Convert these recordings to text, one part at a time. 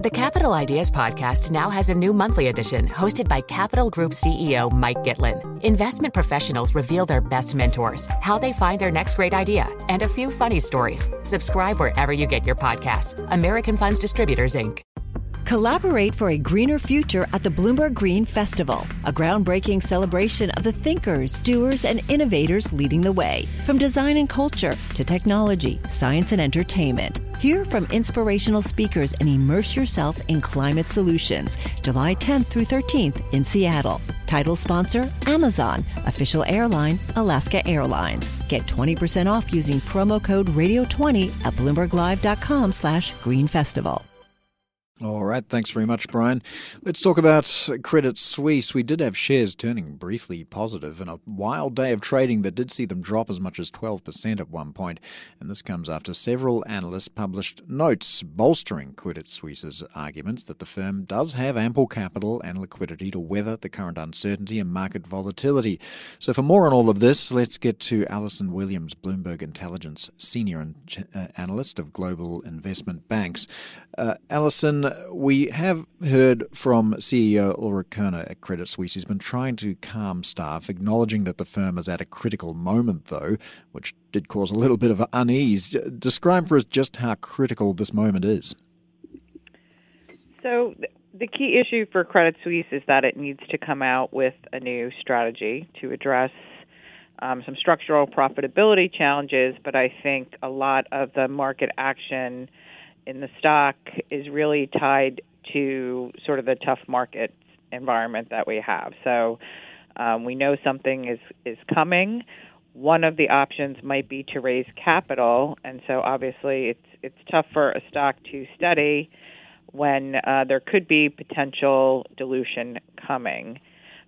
The Capital Ideas Podcast now has a new monthly edition hosted by Capital Group CEO Mike Gitlin. Investment professionals reveal their best mentors, how they find their next great idea, and a few funny stories. Subscribe wherever you get your podcasts. American Funds Distributors, Inc. Collaborate for a greener future at the Bloomberg Green Festival, a groundbreaking celebration of the thinkers, doers, and innovators leading the way. From design and culture to technology, science, and entertainment. Hear from inspirational speakers and immerse yourself in climate solutions. July 10th through 13th in Seattle. Title sponsor Amazon. Official airline Alaska Airlines. Get 20% off using promo code Radio20 at BloombergLive.com slash Green Festival. All right, thanks very much, Bryan. Let's talk about Credit Suisse. We did have shares turning briefly positive in a wild day of trading that did see them drop as much as 12% at one point. And this comes after several analysts published notes bolstering Credit Suisse's arguments that the firm does have ample capital and liquidity to weather the current uncertainty and market volatility. So, for more on all of this, let's get to Alison Williams, Bloomberg Intelligence Senior uh, Analyst of Global Investment Banks. Uh, Alison, we have heard from CEO Ulrich Körner at Credit Suisse. He's been trying to calm staff, acknowledging that the firm is at a critical moment, though, which did cause a little bit of unease. Describe for us just how critical this moment is. So, the key issue for Credit Suisse is that it needs to come out with a new strategy to address um, some structural profitability challenges, but I think a lot of the market action in the stock is really tied to sort of the tough market environment that we have. So um, we know something is is coming. One of the options might be to raise capital, and so obviously it's it's tough for a stock to study when uh, there could be potential dilution coming.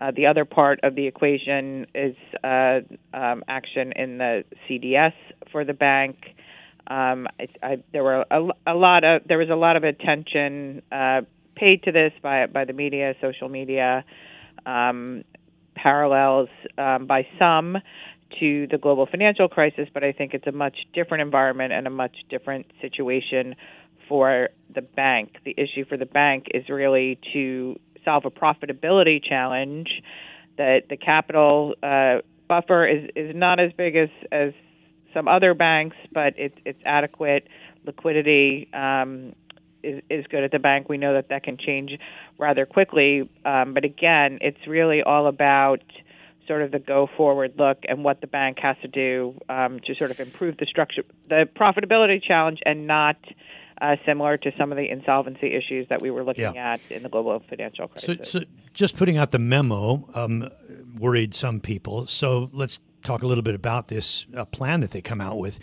Uh, the other part of the equation is uh, um, action in the CDS for the bank. Um, I, I, there were a, a, lot of there was a lot of attention uh, paid to this by by the media, social media, um, parallels um, by some to the global financial crisis, but I think it's a much different environment and a much different situation for the bank. The issue for the bank is really to solve a profitability challenge. That the capital uh, buffer is is not as big as as some other banks, but it's it's adequate. Liquidity um, is is good at the bank. We know that that can change rather quickly, um, but again, it's really all about sort of the go forward look and what the bank has to do um, to sort of improve the structure, the profitability challenge, and not. Uh, similar to some of the insolvency issues that we were looking yeah. at in the global financial crisis. So, so just putting out the memo um, worried some people. So let's talk a little bit about this uh, plan that they come out with.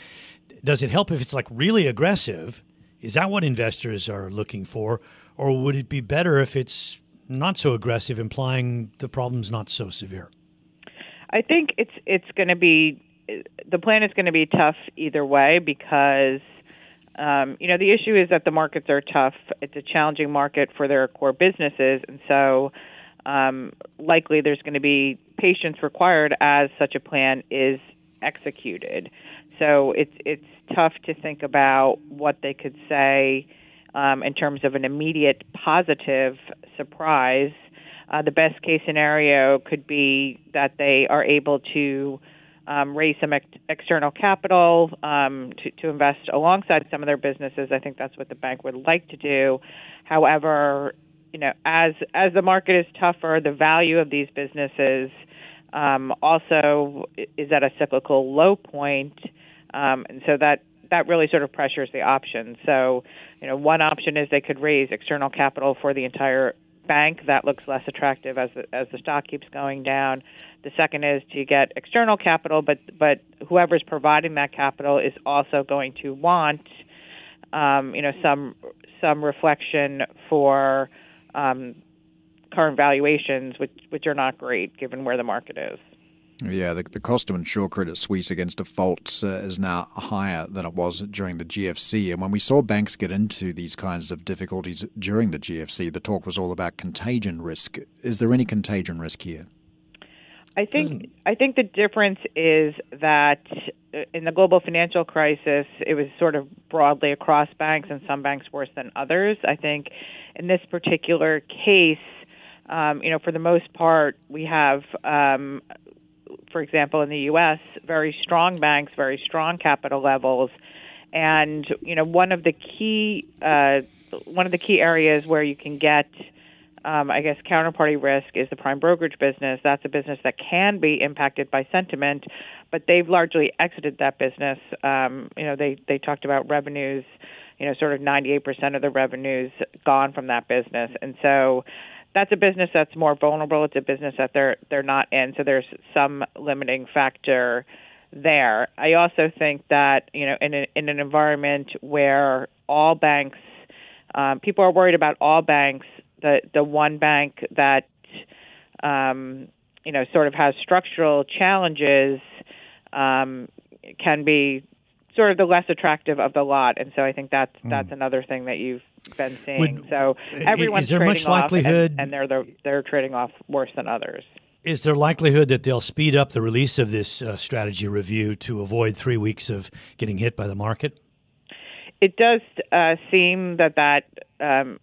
Does it help if it's like really aggressive? Is that what investors are looking for? Or would it be better if it's not so aggressive, implying the problem's not so severe? I think it's it's going to be the plan is going to be tough either way because um, you know the issue is that the markets are tough. It's a challenging market for their core businesses, and so um, likely there's going to be patience required as such a plan is executed. So it's it's tough to think about what they could say um, in terms of an immediate positive surprise. Uh, the best case scenario could be that they are able to um, raise some ex- external capital um, to, to invest alongside some of their businesses. I think that's what the bank would like to do. However, you know, as as the market is tougher, the value of these businesses um, also is at a cyclical low point, um, and so that that really sort of pressures the options. So, you know, one option is they could raise external capital for the entire bank. That looks less attractive as the, as the stock keeps going down. The second is to get external capital, but but whoever's providing that capital is also going to want, um, you know, some some reflection for um, current valuations, which which are not great given where the market is. Yeah, the, the cost to insure Credit Suisse against default uh, is now higher than it was during the GFC. And when we saw banks get into these kinds of difficulties during the GFC, the talk was all about contagion risk. Is there any contagion risk here? I think I think the difference is that uh, in the global financial crisis, it was sort of broadly across banks, and some banks worse than others. I think in this particular case, um, you know, for the most part, we have, um, for example, in the U.S., very strong banks, very strong capital levels, and you know, one of the key uh, one of the key areas where you can get um, I guess counterparty risk is the prime brokerage business. That's a business that can be impacted by sentiment, but they've largely exited that business. Um, you know, they they talked about revenues, you know, sort of 98% of the revenues gone from that business, and so that's a business that's more vulnerable. It's a business that they're they're not in, so there's some limiting factor there. I also think that you know in a, in an environment where all banks um, people are worried about all banks the the one bank that um, you know sort of has structural challenges um, can be sort of the less attractive of the lot, and so I think that's mm. that's another thing that you've been seeing. Would, so everyone's is there trading much likelihood, and, and, they're the, they're trading off worse than others. Is there likelihood that they'll speed up the release of this uh, strategy review to avoid three weeks of getting hit by the market? It does uh, seem that that um,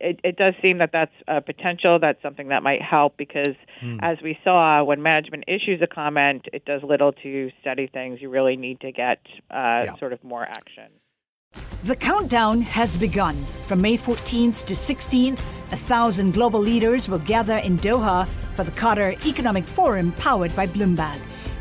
it, it does seem that that's a potential. That's something that might help because, mm. as we saw, when management issues a comment, it does little to steady things. You really need to get uh, yeah. sort of more action. The countdown has begun. From May 14th to 16th, a thousand global leaders will gather in Doha for the Qatar Economic Forum powered by Bloomberg.